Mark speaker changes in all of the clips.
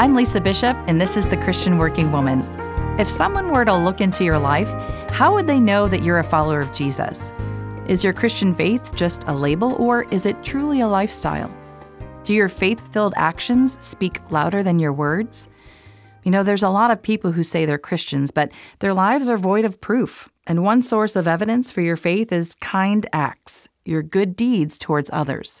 Speaker 1: I'm Lisa Bishop, and this is The Christian Working Woman. If someone were to look into your life, how would they know that you're a follower of Jesus? Is your Christian faith just a label, or is it truly a lifestyle? Do your faith filled actions speak louder than your words? You know, there's a lot of people who say they're Christians, but their lives are void of proof. And one source of evidence for your faith is kind acts, your good deeds towards others.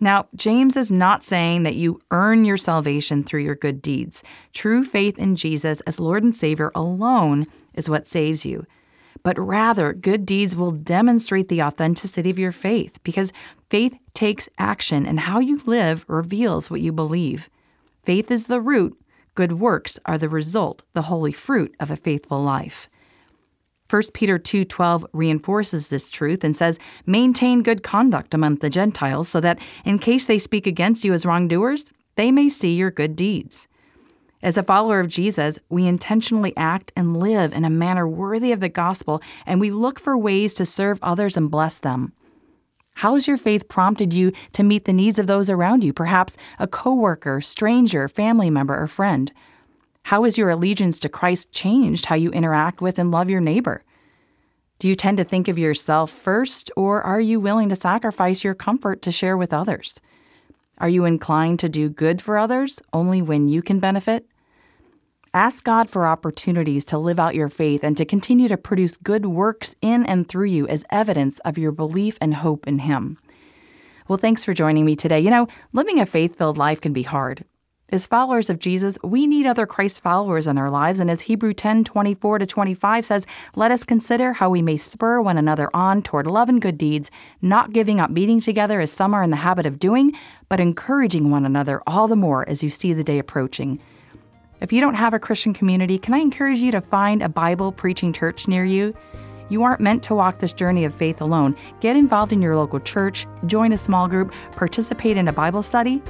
Speaker 1: Now, James is not saying that you earn your salvation through your good deeds. True faith in Jesus as Lord and Savior alone is what saves you. But rather, good deeds will demonstrate the authenticity of your faith because faith takes action and how you live reveals what you believe. Faith is the root, good works are the result, the holy fruit of a faithful life. 1 Peter 2:12 reinforces this truth and says, "Maintain good conduct among the Gentiles so that in case they speak against you as wrongdoers, they may see your good deeds." As a follower of Jesus, we intentionally act and live in a manner worthy of the gospel, and we look for ways to serve others and bless them. How has your faith prompted you to meet the needs of those around you, perhaps a coworker, stranger, family member, or friend? How has your allegiance to Christ changed how you interact with and love your neighbor? Do you tend to think of yourself first, or are you willing to sacrifice your comfort to share with others? Are you inclined to do good for others only when you can benefit? Ask God for opportunities to live out your faith and to continue to produce good works in and through you as evidence of your belief and hope in Him. Well, thanks for joining me today. You know, living a faith filled life can be hard. As followers of Jesus, we need other Christ followers in our lives, and as Hebrew 10 24 to 25 says, let us consider how we may spur one another on toward love and good deeds, not giving up meeting together as some are in the habit of doing, but encouraging one another all the more as you see the day approaching. If you don't have a Christian community, can I encourage you to find a Bible preaching church near you? You aren't meant to walk this journey of faith alone. Get involved in your local church, join a small group, participate in a Bible study.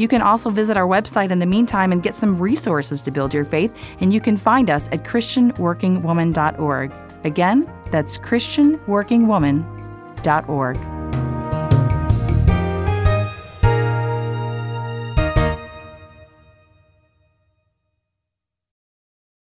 Speaker 1: You can also visit our website in the meantime and get some resources to build your faith, and you can find us at ChristianWorkingWoman.org. Again, that's ChristianWorkingWoman.org.